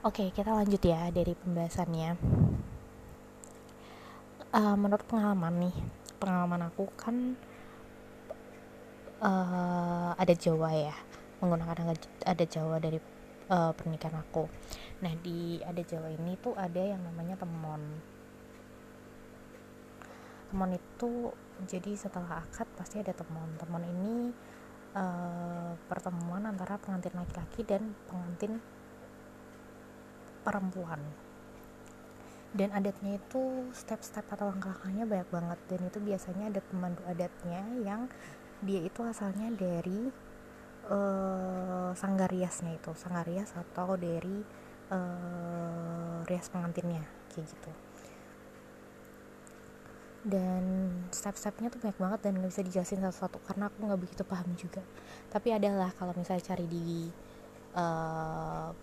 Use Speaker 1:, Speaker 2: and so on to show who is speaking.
Speaker 1: Oke, kita lanjut ya dari pembahasannya. Uh, menurut pengalaman nih, pengalaman aku kan uh, ada Jawa ya, menggunakan ada Jawa dari uh, pernikahan aku. Nah di ada Jawa ini tuh ada yang namanya temon. Temon itu jadi setelah akad pasti ada temon. Temon ini uh, pertemuan antara pengantin laki-laki dan pengantin perempuan. Dan adatnya itu step-step atau langkah-langkahnya banyak banget. Dan itu biasanya ada pemandu adatnya yang dia itu asalnya dari uh, sanggariasnya itu sanggarias atau dari uh, rias pengantinnya kayak gitu. Dan step-stepnya tuh banyak banget dan nggak bisa dijelasin satu-satu karena aku nggak begitu paham juga. Tapi adalah kalau misalnya cari di uh,